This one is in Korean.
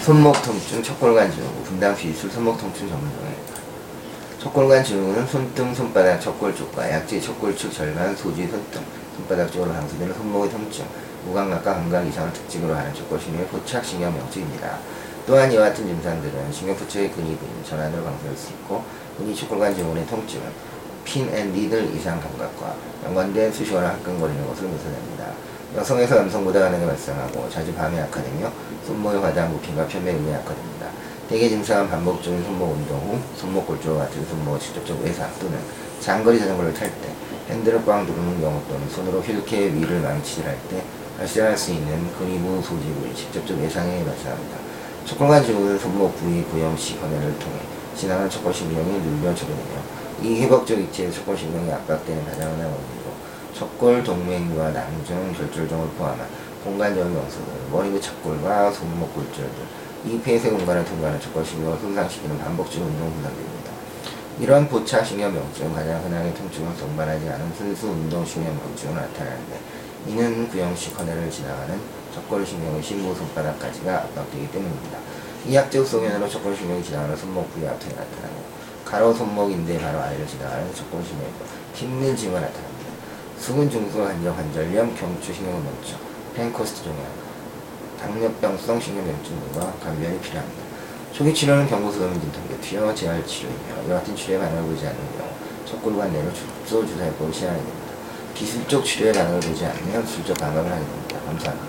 손목 통증, 척골관 증후, 분당 비술 손목 통증 전문병입니다. 척골관 증후는 손등, 손바닥, 척골 쪽과 약지, 척골 측 절반, 소지, 손등, 손바닥 쪽으로 방사되는 손목의 통증, 무감각과 감각 이상을 특징으로 하는 척골신경의 포착 신경병증입니다. 또한 이와 같은 증상들은 신경포착의 근위인 전완으로 방사할 수 있고 흔히 척골관 증후의 통증은 pin and needle 이상 감각과 연관된 쑤시거나 화끈거리는 것으로 묘사됩니다. 여성에서 남성보다 가능하게 발생하고 자주 밤에 악화되며 손목의 화장, 부핀과 편매음에 악화됩니다. 대개 증상은 반복적인 손목 운동 후 손목 골조와 같은 손목의 직접적 외상 또는 장거리 자전거를 탈 때 핸들을 꽉 누르는 경우 또는 손으로 휠케 위를 망치질할 때 발생할 수 있는 근위부 소지 부위 직접적 외상에 발생합니다. 척골관 증후는 손목 부위 구형시 현해를 통해 지나가는 척골신경이 눌려 적용되며 이 회복적 이체의 척골신경이 압박되는 가장 흔한 원인으로 척골, 동맥류와 낭중, 결절종을 포함한 공간적인 명소들, 머리의 척골과 손목 골절들, 이 폐쇄 공간을 통과하는 척골신경을 손상시키는 반복적 운동 손상입니다. 이러한 포착 신경 명증은 가장 흔하게 통증을 동반하지 않은 순수 운동 신경 명증으로 나타나는데 이는 구형식 헌해를 지나가는 척골신경의 신부 손바닥까지가 압박되기 때문입니다. 이 약적 소견으로 척골신경이 지나가는 손목 부위 앞에 나타나고 가로 손목인데 바로 아래를 지나가는 척골신경이 딛는 징후가 나타납니다. 중수 한정 관절염 경추 신경명증 펜코스트 종양 당뇨병성 신경명증 등과 감면이 필요합니다. 초기 치료는 경고스러운 진통제, 투여 재활 치료이며 이와 같은 치료에 반응을 보이지 않는 경우 척골관 내로 주소 주사해보를 시행하게 됩니다. 기술적 치료에 반응을 보이지 않으면 수술적 감압을 하게 됩니다. 감사합니다.